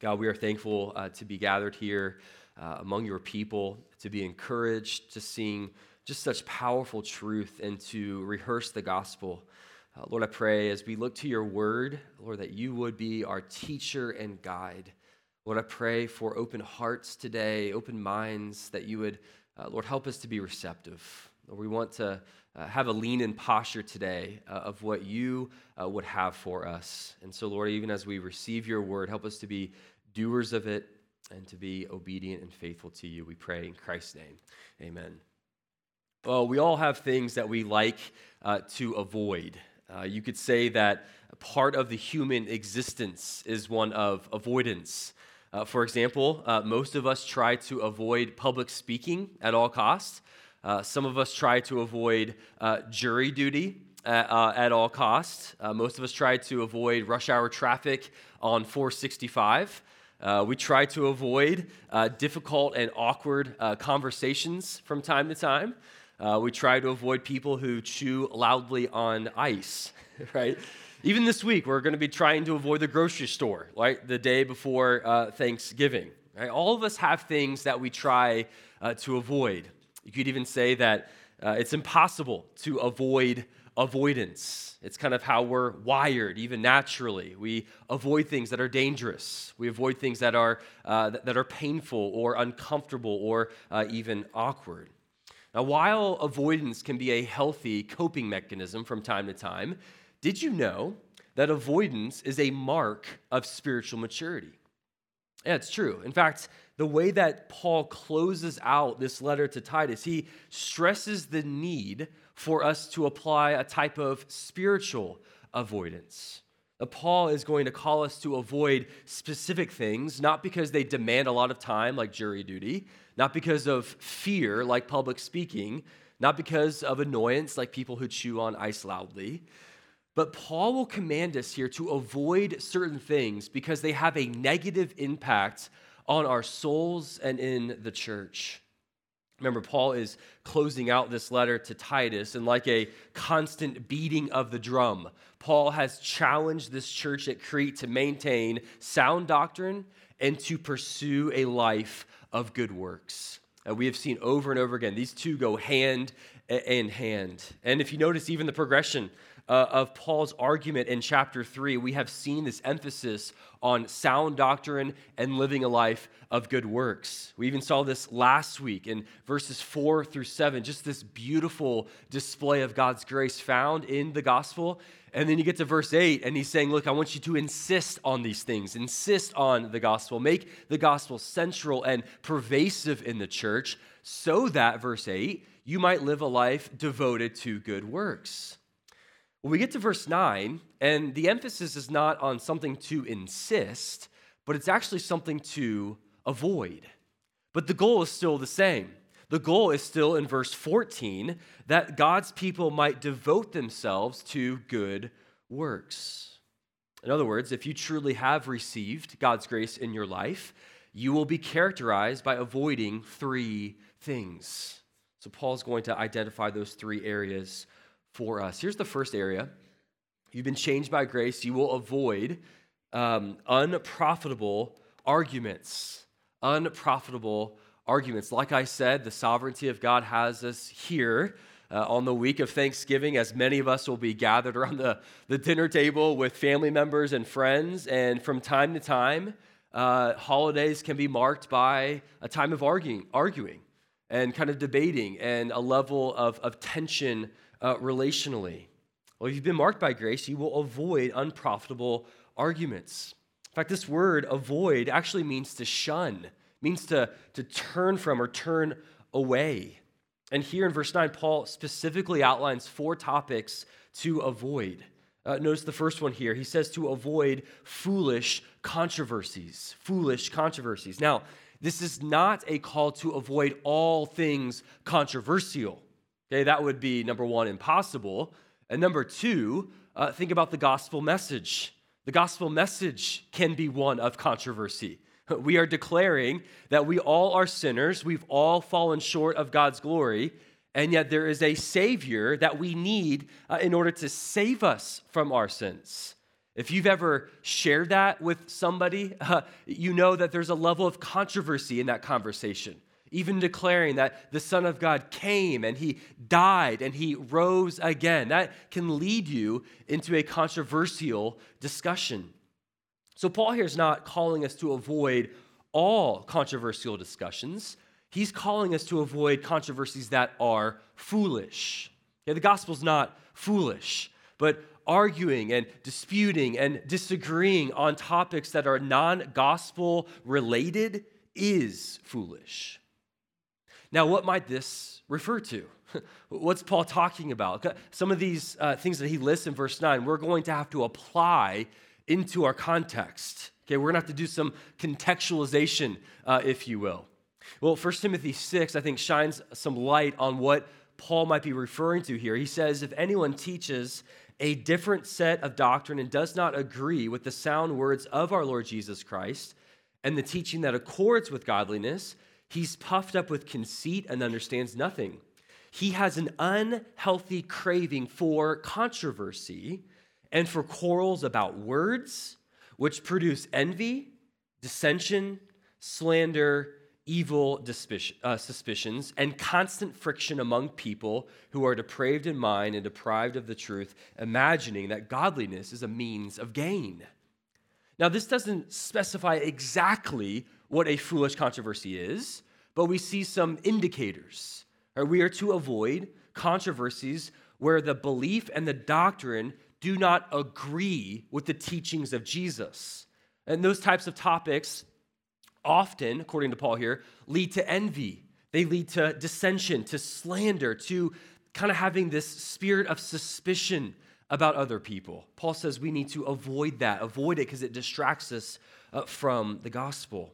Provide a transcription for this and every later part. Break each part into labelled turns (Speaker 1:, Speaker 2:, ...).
Speaker 1: God, we are thankful uh, to be gathered here uh, among your people, to be encouraged, to sing just such powerful truth, and to rehearse the gospel. Uh, Lord, I pray as we look to your word, Lord, that you would be our teacher and guide. Lord, I pray for open hearts today, open minds, that you would, uh, Lord, help us to be receptive. Lord, we want to uh, have a lean in posture today uh, of what you uh, would have for us. And so, Lord, even as we receive your word, help us to be doers of it and to be obedient and faithful to you. We pray in Christ's name. Amen. Well, we all have things that we like uh, to avoid. Uh, you could say that part of the human existence is one of avoidance. Uh, for example, most of us try to avoid public speaking at all costs. Uh, some of us try to avoid uh, jury duty at, uh, at all costs. Uh, most of us try to avoid rush hour traffic on 465. Uh, we try to avoid difficult and awkward conversations from time to time. we try to avoid people who chew loudly on ice, right? Even this week, we're going to be trying to avoid the grocery store, right? The day before Thanksgiving. Right? All of us have things that we try to avoid. You could even say that uh, it's impossible to avoid avoidance. It's kind of how we're wired, even naturally. We avoid things that are dangerous. We avoid things that are, uh, that are painful or uncomfortable or uh, even awkward. Now, while avoidance can be a healthy coping mechanism from time to time, did you know that avoidance is a mark of spiritual maturity? Yeah, it's true. In fact, the way that Paul closes out this letter to Titus, he stresses the need for us to apply a type of spiritual avoidance. Uh, Paul is going to call us to avoid specific things, not because they demand a lot of time, like jury duty, not because of fear, like public speaking, not because of annoyance, like people who chew on ice loudly, but Paul will command us here to avoid certain things because they have a negative impact on our souls and in the church. Remember, Paul is closing out this letter to Titus, and like a constant beating of the drum, Paul has challenged this church at Crete to maintain sound doctrine and to pursue a life of good works. And we have seen over and over again, these two go hand in hand. And if you notice, even the progression uh, of Paul's argument in chapter 3, we have seen this emphasis on sound doctrine and living a life of good works. We even saw this last week in verses 4 through 7, just this beautiful display of God's grace found in the gospel. And then you get to verse 8, and he's saying, Look, I want you to insist on these things, insist on the gospel, make the gospel central and pervasive in the church, so that, verse 8, you might live a life devoted to good works. Well, we get to verse 9, and the emphasis is not on something to insist, but it's actually something to avoid. But the goal is still the same. The goal is still in verse 14 that God's people might devote themselves to good works. In other words, if you truly have received God's grace in your life, you will be characterized by avoiding three things. So, Paul's going to identify those three areas for us. Here's the first area you've been changed by grace, you will avoid um, unprofitable arguments. Unprofitable arguments. Like I said, the sovereignty of God has us here. Uh, on the week of Thanksgiving, as many of us will be gathered around the, the dinner table with family members and friends. And from time to time, uh, holidays can be marked by a time of arguing, arguing and kind of debating and a level of, of tension uh, relationally. Well, if you've been marked by grace, you will avoid unprofitable arguments. In fact, this word avoid actually means to shun, means to, to turn from or turn away. And here in verse 9, Paul specifically outlines four topics to avoid. Uh, notice the first one here. He says to avoid foolish controversies. Foolish controversies. Now, this is not a call to avoid all things controversial. Okay, that would be number one, impossible. And number two, uh, think about the gospel message. The gospel message can be one of controversy. We are declaring that we all are sinners, we've all fallen short of God's glory, and yet there is a Savior that we need uh, in order to save us from our sins. If you've ever shared that with somebody, uh, you know that there's a level of controversy in that conversation. Even declaring that the Son of God came and he died and he rose again. That can lead you into a controversial discussion. So, Paul here is not calling us to avoid all controversial discussions. He's calling us to avoid controversies that are foolish. Yeah, the gospel's not foolish, but arguing and disputing and disagreeing on topics that are non gospel related is foolish. Now, what might this refer to? What's Paul talking about? Some of these uh, things that he lists in verse 9, we're going to have to apply into our context. Okay, we're going to have to do some contextualization, uh, if you will. Well, 1 Timothy 6, I think, shines some light on what Paul might be referring to here. He says, If anyone teaches a different set of doctrine and does not agree with the sound words of our Lord Jesus Christ and the teaching that accords with godliness, he's puffed up with conceit and understands nothing. He has an unhealthy craving for controversy and for quarrels about words, which produce envy, dissension, slander, evil uh, suspicions, and constant friction among people who are depraved in mind and deprived of the truth, imagining that godliness is a means of gain. Now, this doesn't specify exactly what a foolish controversy is, but we see some indicators. We are to avoid controversies where the belief and the doctrine do not agree with the teachings of Jesus. And those types of topics often, according to Paul here, lead to envy. They lead to dissension, to slander, to kind of having this spirit of suspicion about other people. Paul says we need to avoid that, avoid it because it distracts us uh, from the gospel.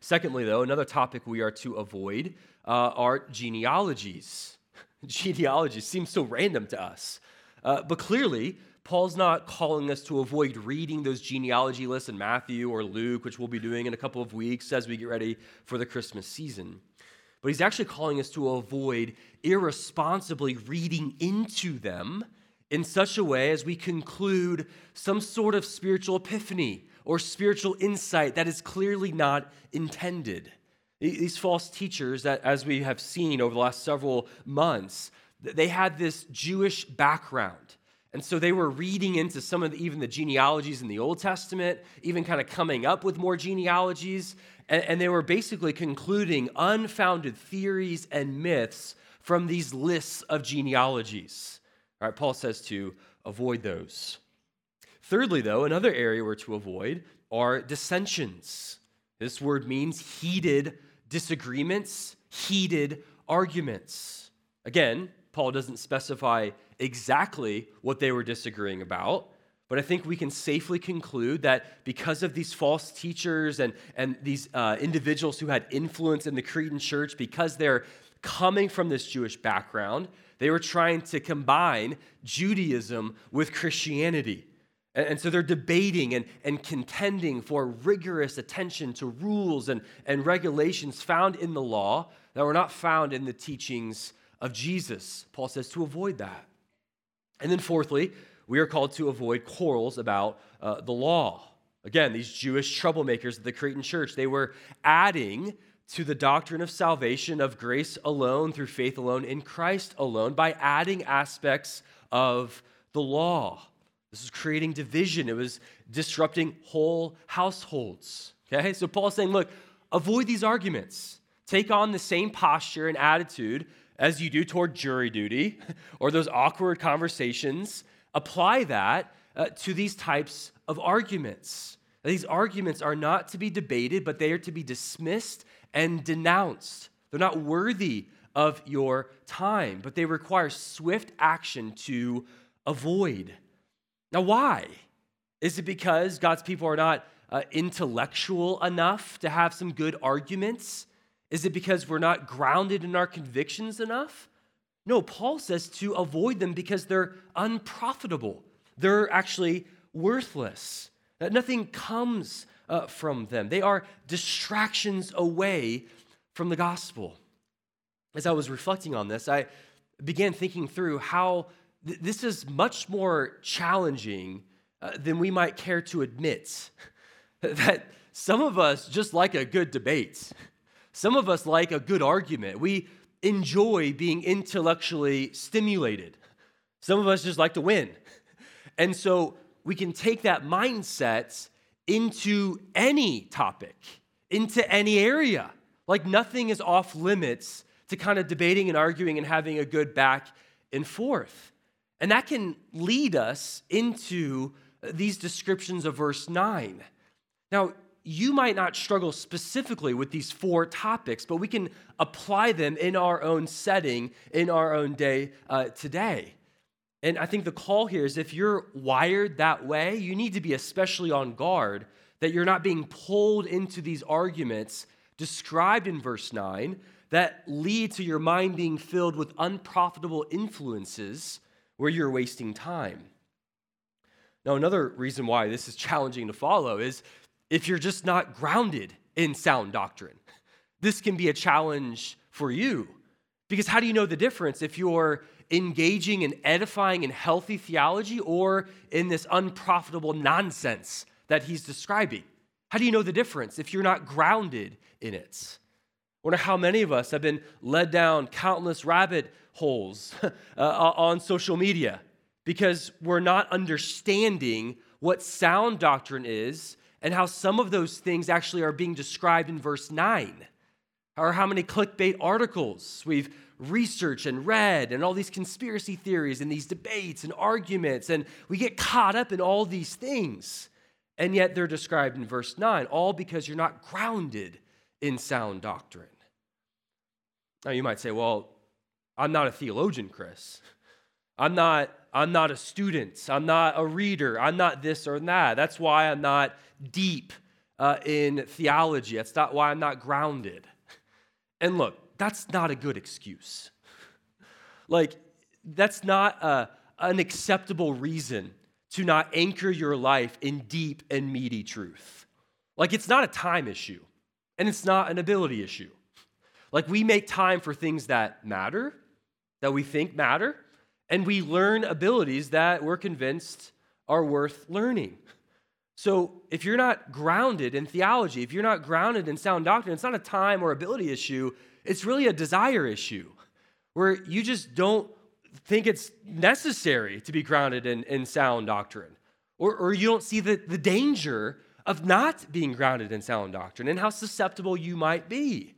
Speaker 1: Secondly, though, another topic we are to avoid uh, are genealogies. genealogies seem so random to us. Uh, but clearly, Paul's not calling us to avoid reading those genealogy lists in Matthew or Luke, which we'll be doing in a couple of weeks as we get ready for the Christmas season. But he's actually calling us to avoid irresponsibly reading into them in such a way as we conclude some sort of spiritual epiphany or spiritual insight that is clearly not intended. These false teachers that, as we have seen over the last several months, they had this Jewish background. And so they were reading into some of the, even the genealogies in the Old Testament, even kind of coming up with more genealogies. And, and they were basically concluding unfounded theories and myths from these lists of genealogies. All right, Paul says to avoid those. Thirdly, though, another area we're to avoid are dissensions. This word means heated disagreements, heated arguments. Again, Paul doesn't specify exactly what they were disagreeing about, but I think we can safely conclude that because of these false teachers and, and these uh, individuals who had influence in the Cretan church, because they're coming from this Jewish background, they were trying to combine Judaism with Christianity. And, and so they're debating and, and contending for rigorous attention to rules and, and regulations found in the law that were not found in the teachings of Jesus. Paul says to avoid that. And then, fourthly, we are called to avoid quarrels about uh, the law. Again, these Jewish troublemakers of the Cretan church, they were adding to the doctrine of salvation of grace alone, through faith alone, in Christ alone, by adding aspects of the law. This was creating division, it was disrupting whole households. Okay, so Paul's saying, look, avoid these arguments. Take on the same posture and attitude as you do toward jury duty or those awkward conversations, apply that uh, to these types of arguments. These arguments are not to be debated, but they are to be dismissed and denounced. They're not worthy of your time, but they require swift action to avoid. Now, why? Is it because God's people are not uh, intellectual enough to have some good arguments? Is it because we're not grounded in our convictions enough? No, Paul says to avoid them because they're unprofitable. They're actually worthless. That nothing comes uh, from them. They are distractions away from the gospel. As I was reflecting on this, I began thinking through how th- this is much more challenging uh, than we might care to admit. that some of us just like a good debate. Some of us like a good argument. We enjoy being intellectually stimulated. Some of us just like to win. And so we can take that mindset into any topic, into any area. Like nothing is off limits to kind of debating and arguing and having a good back and forth. And that can lead us into these descriptions of verse 9. Now, you might not struggle specifically with these four topics, but we can apply them in our own setting, in our own day uh, today. And I think the call here is if you're wired that way, you need to be especially on guard that you're not being pulled into these arguments described in verse 9 that lead to your mind being filled with unprofitable influences where you're wasting time. Now, another reason why this is challenging to follow is if you're just not grounded in sound doctrine. This can be a challenge for you because how do you know the difference if you're engaging in edifying and healthy theology or in this unprofitable nonsense that he's describing? How do you know the difference if you're not grounded in it? I wonder how many of us have been led down countless rabbit holes uh, on social media because we're not understanding what sound doctrine is and how some of those things actually are being described in verse 9. Or how many clickbait articles we've researched and read, and all these conspiracy theories and these debates and arguments, and we get caught up in all these things. And yet they're described in verse 9, all because you're not grounded in sound doctrine. Now you might say, well, I'm not a theologian, Chris. I'm not, I'm not a student. I'm not a reader. I'm not this or that. That's why I'm not deep uh, in theology. That's not why I'm not grounded. And look, that's not a good excuse. like, that's not a, an acceptable reason to not anchor your life in deep and meaty truth. Like, it's not a time issue, and it's not an ability issue. Like, we make time for things that matter, that we think matter, and we learn abilities that we're convinced are worth learning. So, if you're not grounded in theology, if you're not grounded in sound doctrine, it's not a time or ability issue, it's really a desire issue where you just don't think it's necessary to be grounded in, in sound doctrine, or, or you don't see the, the danger of not being grounded in sound doctrine and how susceptible you might be.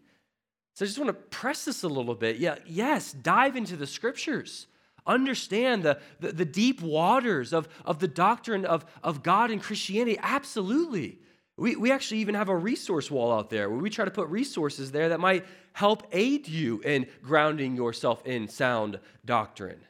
Speaker 1: So, I just want to press this a little bit. Yeah, yes, dive into the scriptures understand the, the, the, deep waters of, of the doctrine of, of God and Christianity? Absolutely. We, we actually even have a resource wall out there where we try to put resources there that might help aid you in grounding yourself in sound doctrine.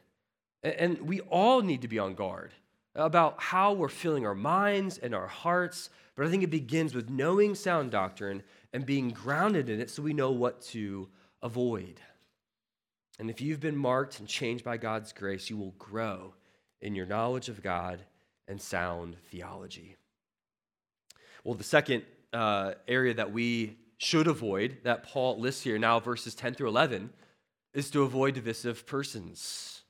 Speaker 1: And, and we all need to be on guard about how we're filling our minds and our hearts. But I think it begins with knowing sound doctrine and being grounded in it so we know what to avoid. And if you've been marked and changed by God's grace, you will grow in your knowledge of God and sound theology. Well, the second uh, area that we should avoid, that Paul lists here now, verses 10 through 11, is to avoid divisive persons.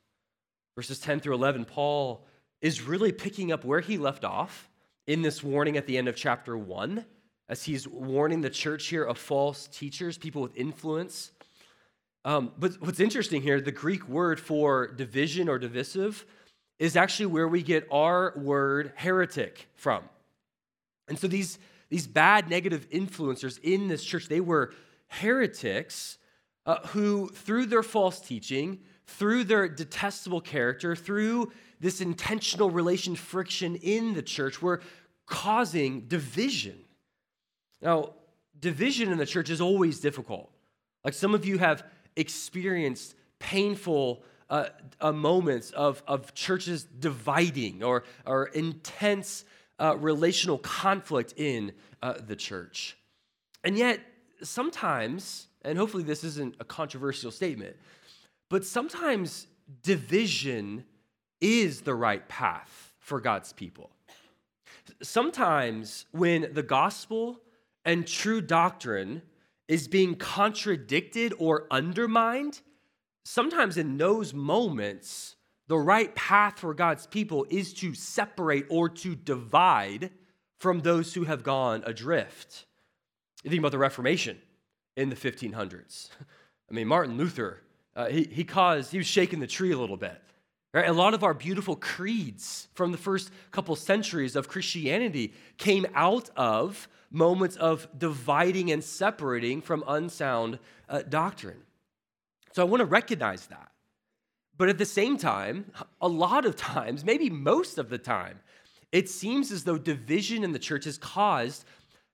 Speaker 1: Verses 10 through 11, Paul is really picking up where he left off in this warning at the end of chapter 1, as he's warning the church here of false teachers, people with influence um, but what's interesting here, the Greek word for division or divisive is actually where we get our word heretic from. And so these, these bad negative influencers in this church, they were heretics uh, who, through their false teaching, through their detestable character, through this intentional relation friction in the church, were causing division. Now, division in the church is always difficult. Like some of you have experienced painful uh, uh, moments of, of churches dividing or, or intense uh, relational conflict in uh, the church. And yet, sometimes, and hopefully this isn't a controversial statement, but sometimes division is the right path for God's people. Sometimes, when the gospel and true doctrine is being contradicted or undermined, sometimes in those moments, The right path for God's people is to separate or to divide from those who have gone adrift. You think about the Reformation in the 1500s. I mean, Martin Luther, uh, he, he caused, he was shaking the tree a little bit. Right? A lot of our beautiful creeds from the first couple centuries of Christianity came out of moments of dividing and separating from unsound uh, doctrine. So I want to recognize that. But at the same time, a lot of times, maybe most of the time, it seems as though division in the church is caused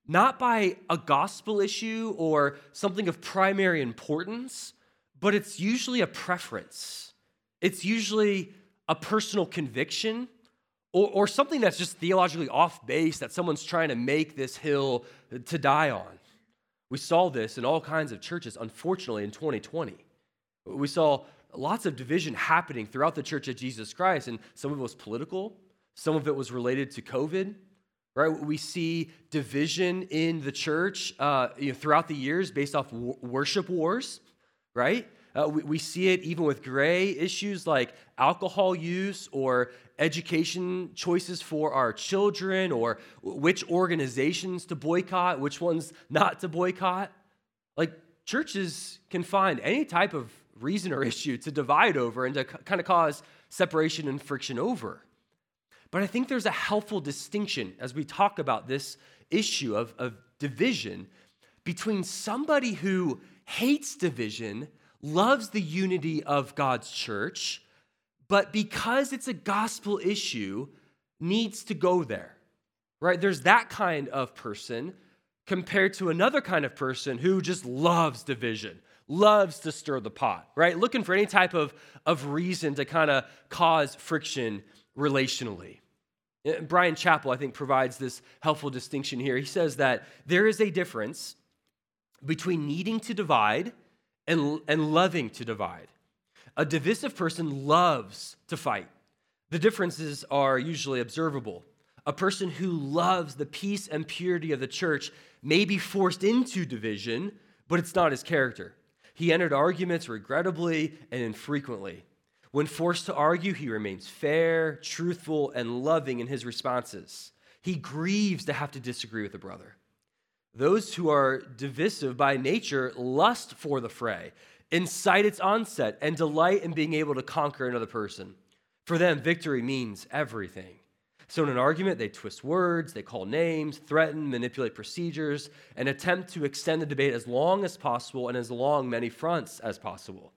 Speaker 1: not by a gospel issue or something of primary importance, but it's usually a preference. It's usually a personal conviction or, or something that's just theologically off base that someone's trying to make this hill to die on. We saw this in all kinds of churches, unfortunately, in 2020. We saw lots of division happening throughout the church of Jesus Christ, and some of it was political, some of it was related to COVID. Right, we see division in the church uh, you know, throughout the years based off w- worship wars. Right, uh, we, we see it even with gray issues like alcohol use or education choices for our children or which organizations to boycott, which ones not to boycott. Like churches can find any type of reason or issue to divide over and to kind of cause separation and friction over. But I think there's a helpful distinction as we talk about this issue of, of division between somebody who hates division, loves the unity of God's church, but because it's a gospel issue, needs to go there. Right? There's that kind of person compared to another kind of person who just loves division, loves to stir the pot, right? Looking for any type of, of reason to kind of cause friction relationally. Eh, Brian Bryan Chapell, I think, provides this helpful distinction here. He says that there is a difference between needing to divide and, and loving to divide. A divisive person loves to fight. The differences are usually observable. A person who loves the peace and purity of the church may be forced into division, but it's not his character. He entered arguments regrettably and infrequently. When forced to argue, he remains fair, truthful, and loving in his responses. He grieves to have to disagree with a brother. Those who are divisive by nature lust for the fray, incite its onset, and delight in being able to conquer another person. For them, victory means everything. So, in an argument, they twist words, they call names, threaten, manipulate procedures, and attempt to extend the debate as long as possible and as long many fronts as possible.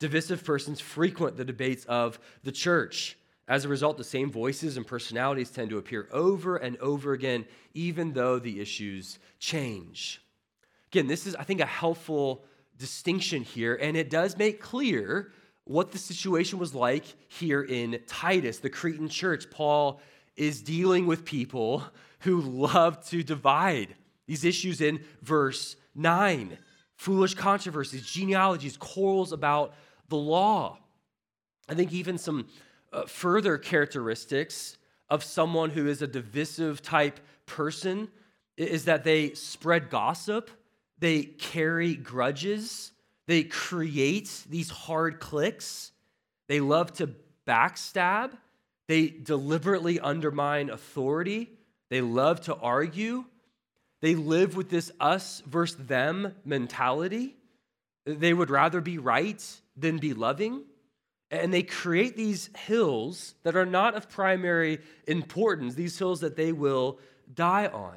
Speaker 1: Divisive persons frequent the debates of the church. As a result, the same voices and personalities tend to appear over and over again, even though the issues change. Again, this is, I think, a helpful distinction here, and it does make clear what the situation was like here in Titus, the Cretan church. Paul is dealing with people who love to divide. These issues in verse 9 foolish controversies, genealogies, quarrels about the law. I think even some uh, further characteristics of someone who is a divisive type person is that they spread gossip, they carry grudges, they create these hard cliques, they love to backstab, they deliberately undermine authority, they love to argue, they live with this us versus them mentality. They would rather be right than be loving. And they create these hills that are not of primary importance, these hills that they will die on.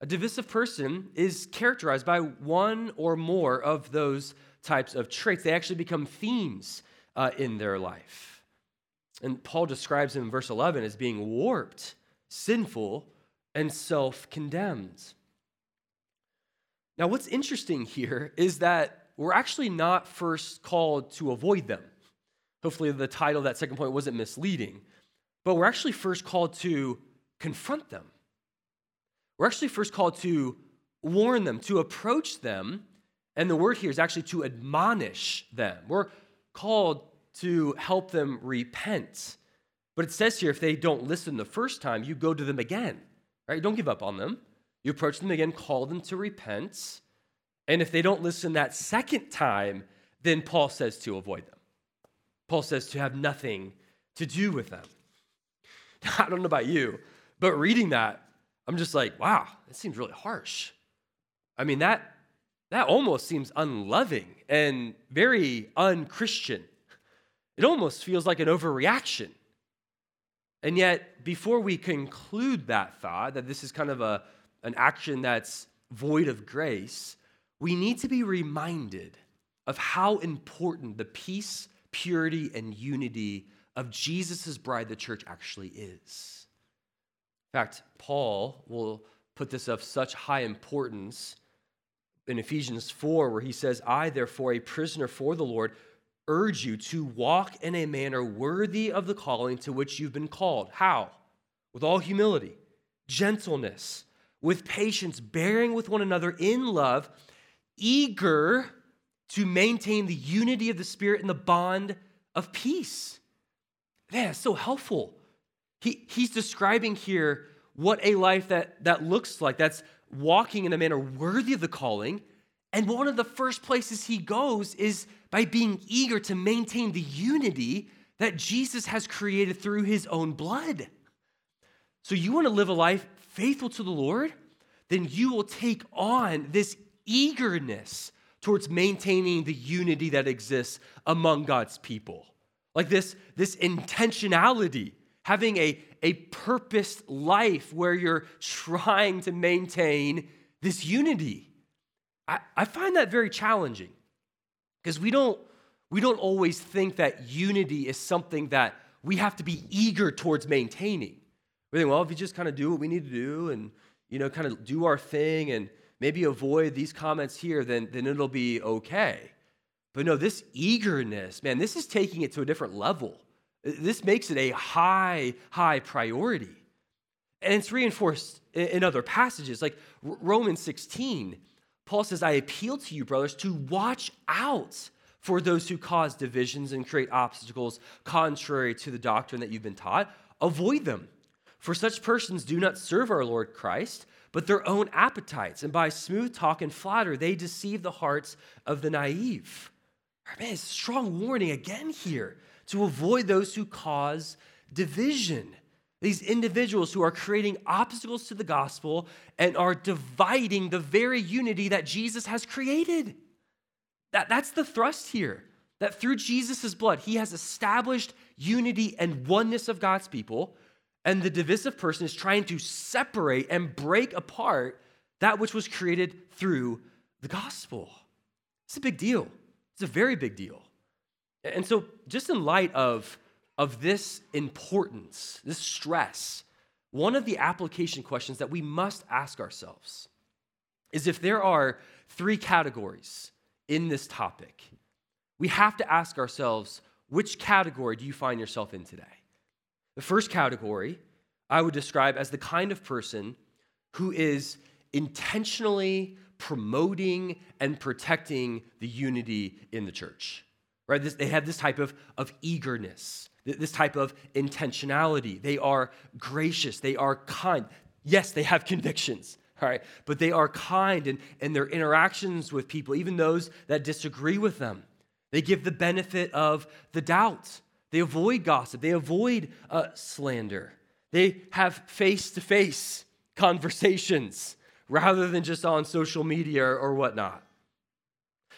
Speaker 1: A divisive person is characterized by one or more of those types of traits. They actually become themes uh, in their life. And Paul describes them in verse 11 as being warped, sinful, and self condemned. Now, what's interesting here is that we're actually not first called to avoid them. Hopefully, the title that second point wasn't misleading, but we're actually first called to confront them. We're actually first called to warn them, to approach them, and the word here is actually to admonish them. We're called to help them repent. But it says here if they don't listen the first time, you go to them again, right? Don't give up on them. You approach them again, call them to repent. And if they don't listen that second time, then Paul says to avoid them. Paul says to have nothing to do with them. I don't know about you, but reading that, I'm just like, wow, that seems really harsh. I mean, that, that almost seems unloving and very unchristian. It almost feels like an overreaction. And yet, before we conclude that thought, that this is kind of a, an action that's void of grace, we need to be reminded of how important the peace, purity, and unity of Jesus' bride, the church, actually is. In fact, Paul will put this of such high importance in Ephesians 4, where he says, I, therefore, a prisoner for the Lord, urge you to walk in a manner worthy of the calling to which you've been called. How? With all humility, gentleness, with patience, bearing with one another in love, eager to maintain the unity of the Spirit in the bond of peace. Man, it's so helpful. He, he's describing here what a life that, that looks like. That's walking in a manner worthy of the calling. And one of the first places he goes is by being eager to maintain the unity that Jesus has created through his own blood. So, you want to live a life faithful to the Lord? Then you will take on this eagerness towards maintaining the unity that exists among God's people. Like this, this intentionality, having a, a purposed life where you're trying to maintain this unity. I, I find that very challenging because we don't, we don't always think that unity is something that we have to be eager towards maintaining. We think, well, if you just kind of do what we need to do and, you know, kind of do our thing and maybe avoid these comments here, then, then it'll be okay. But no, this eagerness, man, this is taking it to a different level. This makes it a high, high priority. And it's reinforced in other passages, like Romans 16. Paul says, I appeal to you, brothers, to watch out for those who cause divisions and create obstacles contrary to the doctrine that you've been taught. Avoid them. For such persons do not serve our Lord Christ, but their own appetites. And by smooth talk and flatter, they deceive the hearts of the naive. Man, it's strong warning again here to avoid those who cause division. These individuals who are creating obstacles to the gospel and are dividing the very unity that Jesus has created. That, that's the thrust here. That through Jesus' blood, he has established unity and oneness of God's people, and the divisive person is trying to separate and break apart that which was created through the gospel. It's a big deal. It's a very big deal. And so, just in light of, of this importance, this stress, one of the application questions that we must ask ourselves is if there are three categories in this topic, we have to ask ourselves which category do you find yourself in today? The first category I would describe as the kind of person who is intentionally promoting and protecting the unity in the church right? This, they have this type of, of eagerness, this type of intentionality. They are gracious, they are kind. Yes, they have convictions, all right, but they are kind in, in their interactions with people, even those that disagree with them. They give the benefit of the doubt. They avoid gossip. They avoid uh, slander. They have face to face conversations rather than just on social media or whatnot.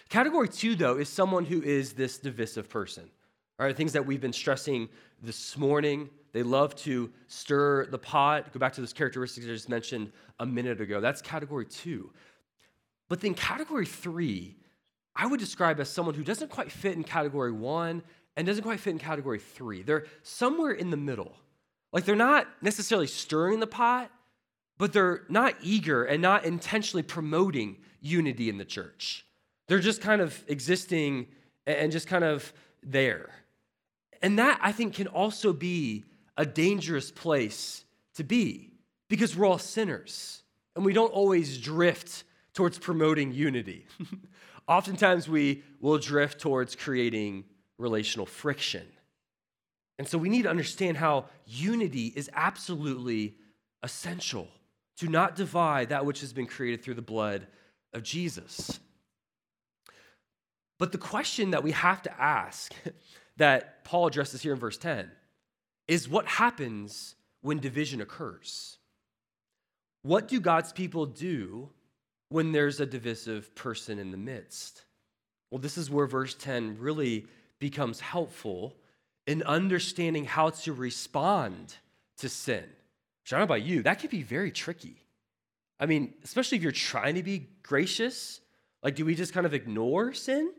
Speaker 1: Category two, though, is someone who is this divisive person. All right, things that we've been stressing this morning. They love to stir the pot. Go back to those characteristics I just mentioned a minute ago. That's category two. But then category three, I would describe as someone who doesn't quite fit in category one and doesn't quite fit in category three. They're somewhere in the middle. Like they're not necessarily stirring the pot, but they're not eager and not intentionally promoting unity in the church. They're just kind of existing and just kind of there. And that, I think, can also be a dangerous place to be because we're all sinners and we don't always drift towards promoting unity. Oftentimes, we will drift towards creating relational friction. And so, we need to understand how unity is absolutely essential to not divide that which has been created through the blood of Jesus. But the question that we have to ask that Paul addresses here in verse 10 is what happens when division occurs. What do God's people do when there's a divisive person in the midst? Well, this is where verse 10 really becomes helpful in understanding how to respond to sin. I don't know about you, that can be very tricky. I mean, especially if you're trying to be gracious, like, do we just kind of ignore sin?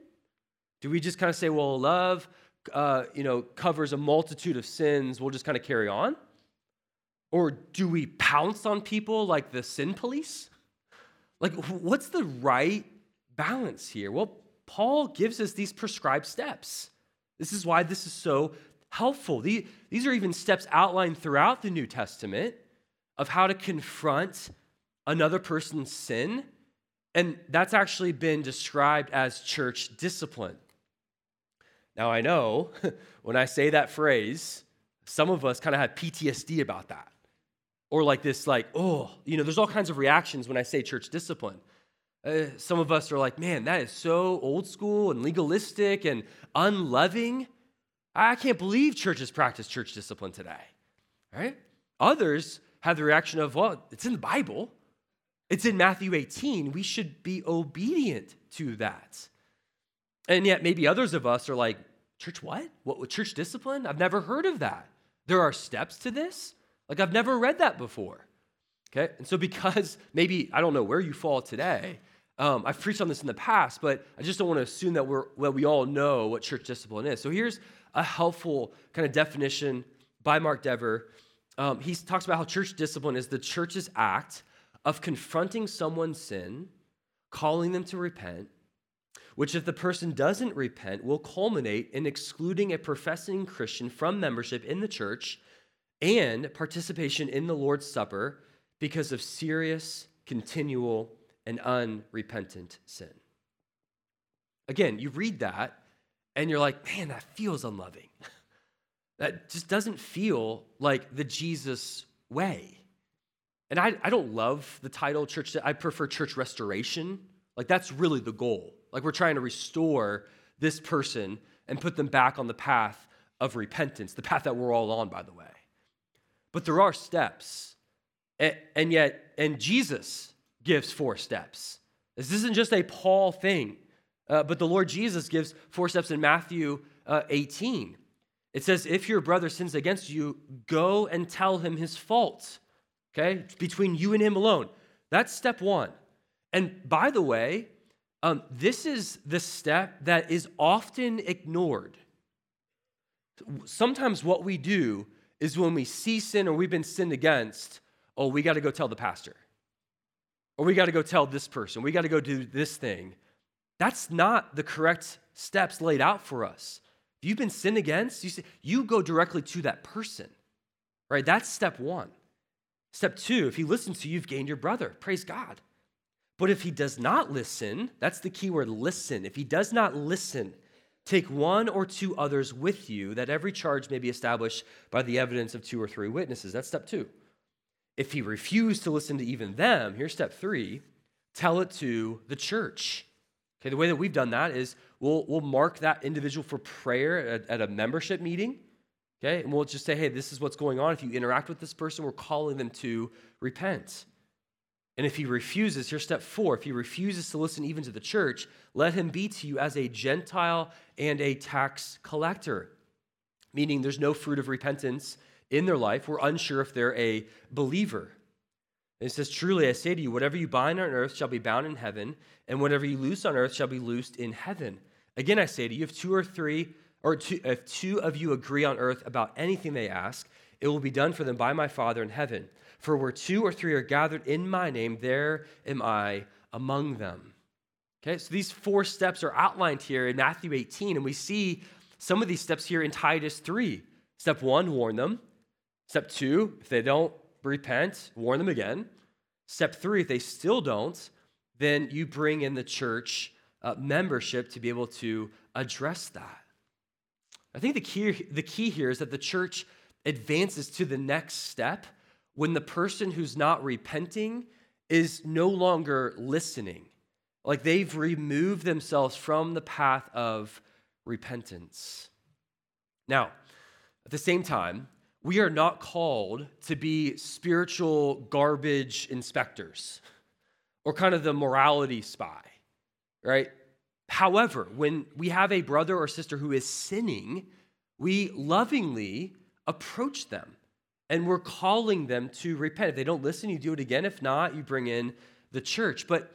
Speaker 1: Do we just kind of say, well, love, uh, you know, covers a multitude of sins, we'll just kind of carry on? Or do we pounce on people like the sin police? Like, what's the right balance here? Well, Paul gives us these prescribed steps. This is why this is so helpful. These are even steps outlined throughout the New Testament of how to confront another person's sin. And that's actually been described as church discipline. Now, I know when I say that phrase, some of us kind of have PTSD about that. Or like this, like, oh, you know, there's all kinds of reactions when I say church discipline. Uh, some of us are like, man, that is so old school and legalistic and unloving. I can't believe churches practice church discipline today, right? Others have the reaction of, well, it's in the Bible. It's in Matthew 18. We should be obedient to that. And yet, maybe others of us are like, church what? What church discipline? I've never heard of that. There are steps to this? Like, I've never read that before. Okay? And so, because maybe, I don't know where you fall today, um, I've preached on this in the past, but I just don't want to assume that we're, well, we all know what church discipline is. So, here's a helpful kind of definition by Mark Dever. Um, he talks about how church discipline is the church's act of confronting someone's sin, calling them to repent, which, if the person doesn't repent, will culminate in excluding a professing Christian from membership in the church and participation in the Lord's Supper because of serious, continual, and unrepentant sin. Again, you read that and you're like, man, that feels unloving. that just doesn't feel like the Jesus way. And I, I don't love the title church, I prefer church restoration. Like, that's really the goal. Like, we're trying to restore this person and put them back on the path of repentance, the path that we're all on, by the way. But there are steps. And, and yet, and Jesus gives four steps. This isn't just a Paul thing, uh, but the Lord Jesus gives four steps in Matthew uh, 18. It says, If your brother sins against you, go and tell him his fault. Okay? Between you and him alone. That's step one. And by the way, um, this is the step that is often ignored. Sometimes what we do is when we see sin or we've been sinned against, oh, we got to go tell the pastor. Or we got to go tell this person. We got to go do this thing. That's not the correct steps laid out for us. If you've been sinned against, you, say, you go directly to that person, right? That's step one. Step two, if he listens to you, you've gained your brother. Praise God. But if he does not listen, that's the key word listen. If he does not listen, Take one or two others with you, that every charge may be established by the evidence of two or three witnesses. That's step two. If he refused to listen to even them, here's step three tell it to the church. Okay, the way that we've done that is we'll, we'll mark that individual for prayer at, at a membership meeting. Okay, and we'll just say, hey, this is what's going on. If you interact with this person, we're calling them to repent. And if he refuses, here's step four if he refuses to listen even to the church, let him be to you as a Gentile and a tax collector, meaning there's no fruit of repentance in their life. We're unsure if they're a believer. And it says, Truly I say to you, whatever you bind on earth shall be bound in heaven, and whatever you loose on earth shall be loosed in heaven. Again, I say to you, if two or three, or two, if two of you agree on earth about anything they ask, it will be done for them by my Father in heaven. For where two or three are gathered in my name, there am I among them. Okay, so these four steps are outlined here in Matthew 18, and we see some of these steps here in Titus 3. Step one, warn them. Step two, if they don't repent, warn them again. Step three, if they still don't, then you bring in the church uh, membership to be able to address that. I think the key, the key here is that the church advances to the next step when the person who's not repenting is no longer listening. Like they've removed themselves from the path of repentance. Now, at the same time, we are not called to be spiritual garbage inspectors or kind of the morality spy, right? However, when we have a brother or sister who is sinning, we lovingly approach them and we're calling them to repent. If they don't listen, you do it again. If not, you bring in the church. But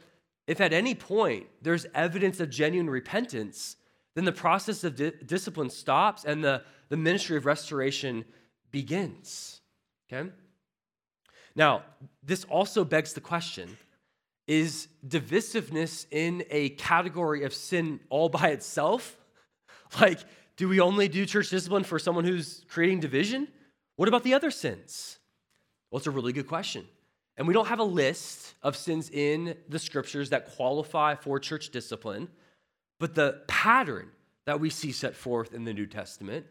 Speaker 1: if at any point there's evidence of genuine repentance, then the process of di- discipline stops and the, the ministry of restoration begins. Okay? Now, this also begs the question is divisiveness in a category of sin all by itself? Like, do we only do church discipline for someone who's creating division? What about the other sins? Well, it's a really good question. And we don't have a list of sins in the scriptures that qualify for church discipline, but the pattern that we see set forth in the New Testament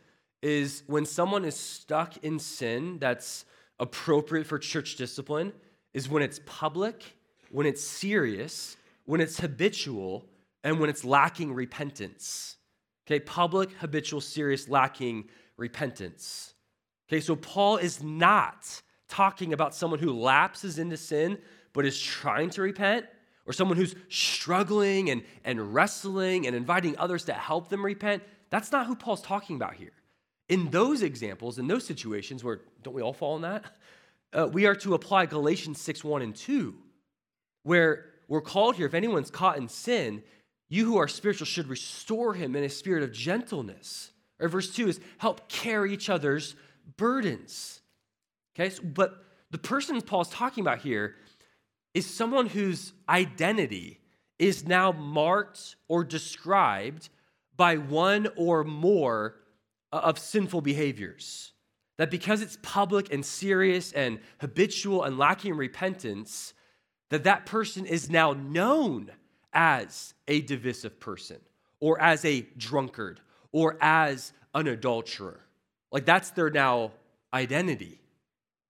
Speaker 1: is when someone is stuck in sin that's appropriate for church discipline, is when it's public, when it's serious, when it's habitual, and when it's lacking repentance. Okay, public, habitual, serious, lacking repentance. Okay, so Paul is not talking about someone who lapses into sin but is trying to repent, or someone who's struggling and, and wrestling and inviting others to help them repent. That's not who Paul's talking about here. In those examples, in those situations where don't we all fall in that? Uh, we are to apply Galatians 6 1 and 2, where we're called here if anyone's caught in sin, you who are spiritual should restore him in a spirit of gentleness. Or verse 2 is help carry each other's burdens. Okay, so, but the person Paul's talking about here is someone whose identity is now marked or described by one or more Uh, of sinful behaviors. That because it's public and serious and habitual and lacking repentance, that that person is now known as a divisive person or as a drunkard or as an adulterer. Like that's their now identity.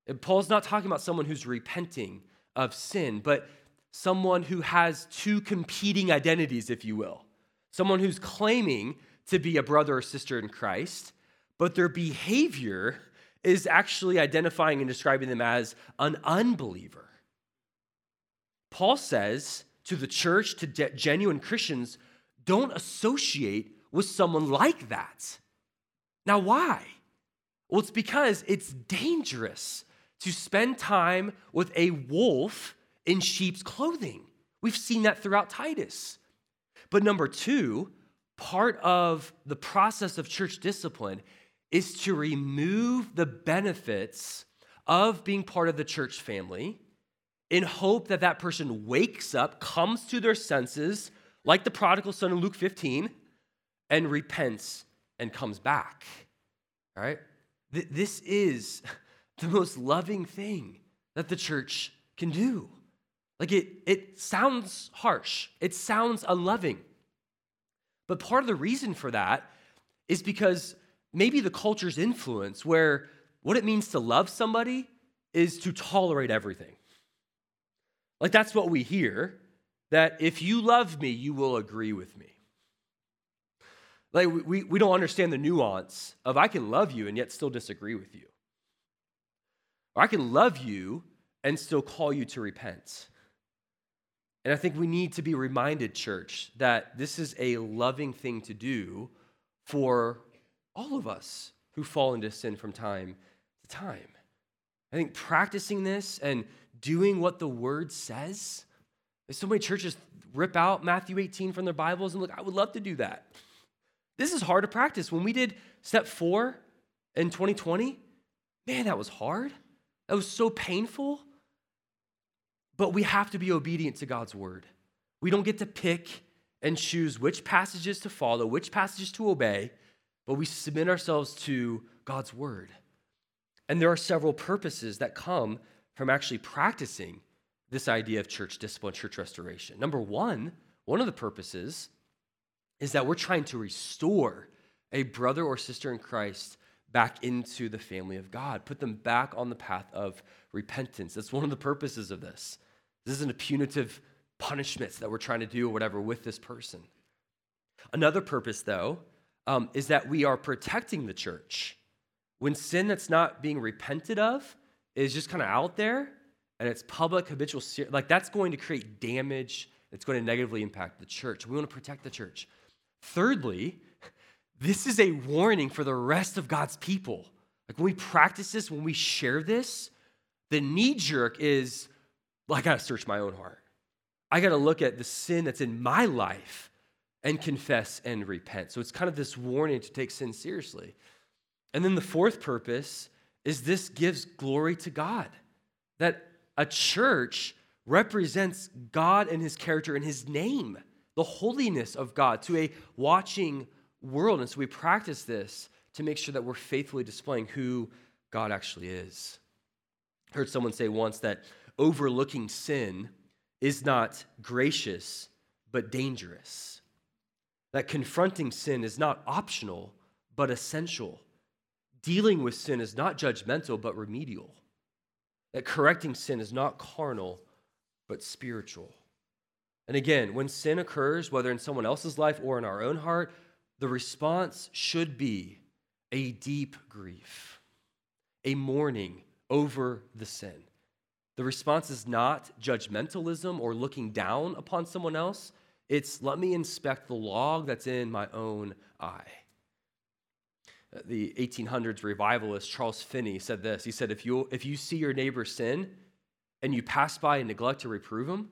Speaker 1: And Paul's not talking about someone who's repenting of sin, but someone who has two competing identities, if you will. Someone who's claiming to be a brother or sister in Christ, but their behavior is actually identifying and describing them as an unbeliever. Paul says to the church, to genuine Christians, don't associate with someone like that. Now, why? Well, it's because it's dangerous to spend time with a wolf in sheep's clothing. We've seen that throughout Titus. But number two, part of the process of church discipline is to remove the benefits of being part of the church family in hope that that person wakes up, comes to their senses, like the prodigal son in Luke 15, and repents and comes back. All right? This is the most loving thing that the church can do. Like it, it sounds harsh, it sounds unloving. But part of the reason for that is because maybe the culture's influence, where what it means to love somebody is to tolerate everything. Like that's what we hear that if you love me, you will agree with me. Like, we, we don't understand the nuance of I can love you and yet still disagree with you. Or I can love you and still call you to repent. And I think we need to be reminded, church, that this is a loving thing to do for all of us who fall into sin from time to time. I think practicing this and doing what the word says, so many churches rip out Matthew 18 from their Bibles and look, I would love to do that. This is hard to practice. When we did step four in 2020, man, that was hard. That was so painful. But we have to be obedient to God's word. We don't get to pick and choose which passages to follow, which passages to obey, but we submit ourselves to God's word. And there are several purposes that come from actually practicing this idea of church discipline, church restoration. Number one, one of the purposes is that we're trying to restore a brother or sister in Christ back into the family of God, put them back on the path of repentance. That's one of the purposes of this. This isn't a punitive punishment that we're trying to do or whatever with this person. Another purpose, though, um, is that we are protecting the church when sin that's not being repented of is just kind of out there and it's public, habitual, like that's going to create damage. It's going to negatively impact the church. We want to protect the church. Thirdly, this is a warning for the rest of God's people. Like when we practice this, when we share this, the knee jerk is, well, I got to search my own heart. I got to look at the sin that's in my life and confess and repent. So it's kind of this warning to take sin seriously. And then the fourth purpose is this gives glory to God. That a church represents God and his character and his name, the holiness of God to a watching world. And so we practice this to make sure that we're faithfully displaying who God actually is. I heard someone say once that overlooking sin is not gracious, but dangerous. That confronting sin is not optional, but essential. Dealing with sin is not judgmental, but remedial. That correcting sin is not carnal, but spiritual. And again, when sin occurs, whether in someone else's life or in our own heart, the response should be a deep grief, a mourning over the sin. The response is not judgmentalism or looking down upon someone else. It's let me inspect the log that's in my own eye. Uh, the 1800s revivalist Charles Finney said this. He said, if you, if you see your neighbor sin and you pass by and neglect to reprove him,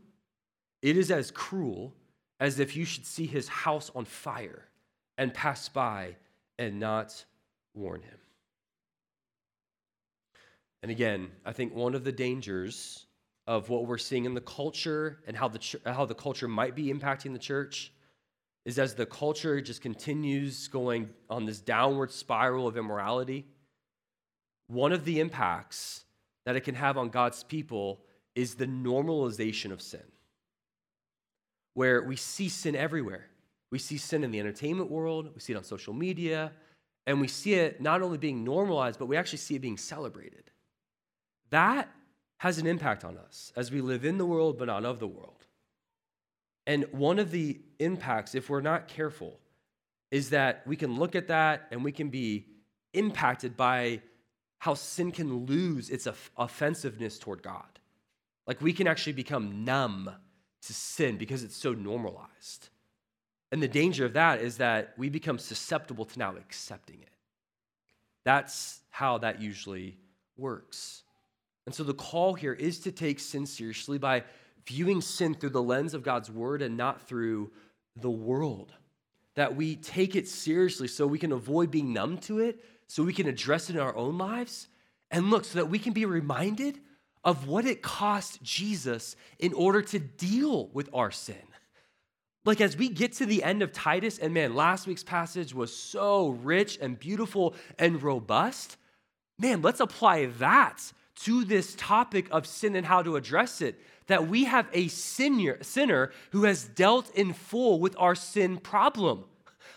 Speaker 1: it is as cruel as if you should see his house on fire and pass by and not warn him. And again, I think one of the dangers of what we're seeing in the culture and how the, ch- how the culture might be impacting the church is as the culture just continues going on this downward spiral of immorality, one of the impacts that it can have on God's people is the normalization of sin, where we see sin everywhere. We see sin in the entertainment world, we see it on social media, and we see it not only being normalized, but we actually see it being celebrated. That has an impact on us as we live in the world but not of the world. And one of the impacts, if we're not careful, is that we can look at that and we can be impacted by how sin can lose its offensiveness toward God. Like we can actually become numb to sin because it's so normalized. And the danger of that is that we become susceptible to now accepting it. That's how that usually works. And so the call here is to take sin seriously by viewing sin through the lens of God's word and not through the world. That we take it seriously so we can avoid being numb to it, so we can address it in our own lives. And look, so that we can be reminded of what it cost Jesus in order to deal with our sin. Like, as we get to the end of Titus, and man, last week's passage was so rich and beautiful and robust. Man, let's apply that to this topic of sin and how to address it. That we have a sinner, who has dealt in full with our sin problem.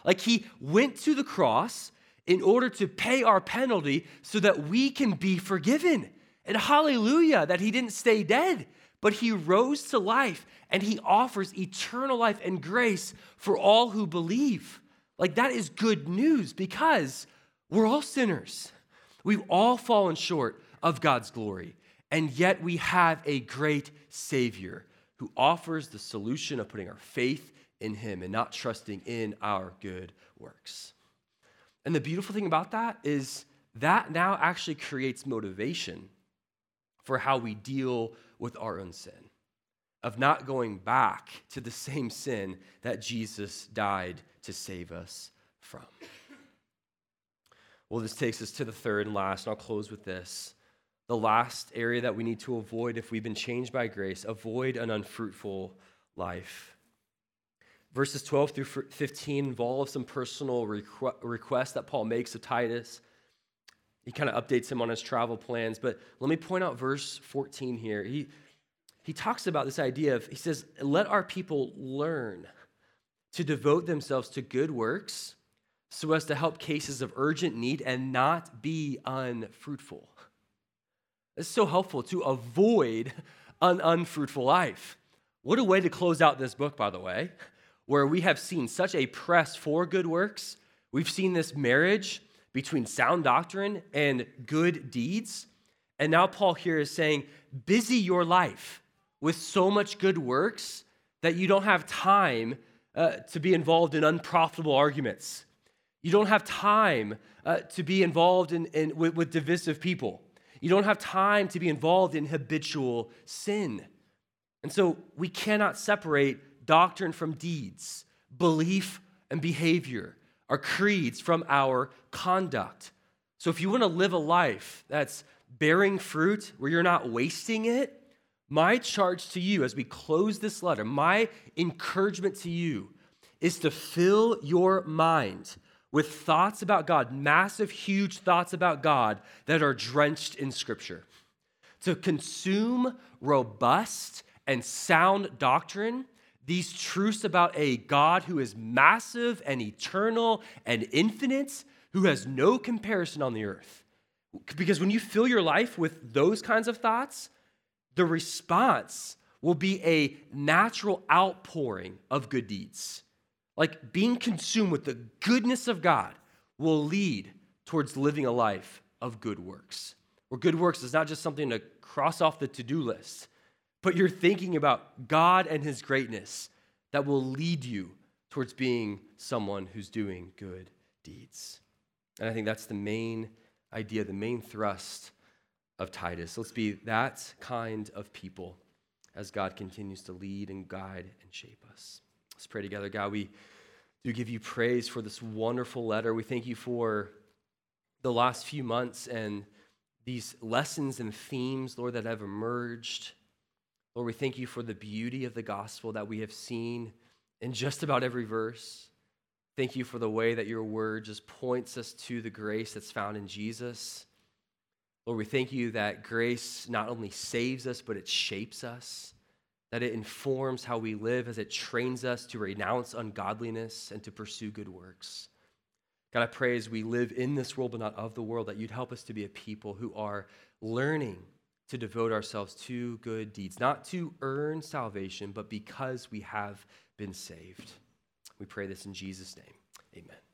Speaker 1: Like, he went to the cross in order to pay our penalty so that we can be forgiven. And hallelujah that he didn't stay dead, but he rose to life and he offers eternal life and grace for all who believe. Like that is good news because we're all sinners. We've all fallen short of God's glory. And yet we have a great Savior who offers the solution of putting our faith in Him and not trusting in our good works. And the beautiful thing about that is that now actually creates motivation for how we deal with our own sin, of not going back to the same sin that Jesus died to save us from. Well, this takes us to the third and last, and I'll close with this. The last area that we need to avoid if we've been changed by grace avoid an unfruitful life. Verses 12 through 15 involve some personal requ- requests that Paul makes of Titus. He kind of updates him on his travel plans. But let me point out verse 14 here. He, he talks about this idea of, he says, let our people learn to devote themselves to good works so as to help cases of urgent need and not be unfruitful. It's so helpful to avoid an unfruitful life. What a way to close out this book, by the way, where we have seen such a press for good works. We've seen this marriage between sound doctrine and good deeds. And now Paul here is saying, busy your life with so much good works that you don't have time uh, to be involved in unprofitable arguments. You don't have time uh, to be involved in, in with, with divisive people. You don't have time to be involved in habitual sin. And so we cannot separate doctrine from deeds, belief and behavior, our creeds from our conduct. So if you want to live a life that's bearing fruit, where you're not wasting it, my charge to you as we close this letter, my encouragement to you is to fill your mind with thoughts about God, massive, huge thoughts about God that are drenched in Scripture. To consume robust and sound doctrine, these truths about a God who is massive and eternal and infinite, who has no comparison on the earth. Because when you fill your life with those kinds of thoughts, the response will be a natural outpouring of good deeds. Like being consumed with the goodness of God will lead towards living a life of good works. Where good works is not just something to cross off the to do list, but you're thinking about God and His greatness that will lead you towards being someone who's doing good deeds. And I think that's the main idea, the main thrust of Titus. Let's be that kind of people as God continues to lead and guide and shape us. Let's pray together. God, we do give you praise for this wonderful letter. We thank you for the last few months and these lessons and themes, Lord, that have emerged. Lord, we thank you for the beauty of the gospel that we have seen in just about every verse. Thank you for the way that your word just points us to the grace that's found in Jesus. Lord, we thank you that grace not only saves us, but it shapes us, that it informs how we live as it trains us to renounce ungodliness and to pursue good works. God, I pray as we live in this world but not of the world, that you'd help us to be a people who are learning to devote ourselves to good deeds, not to earn salvation, but because we have been saved. We pray this in Jesus' name. Amen.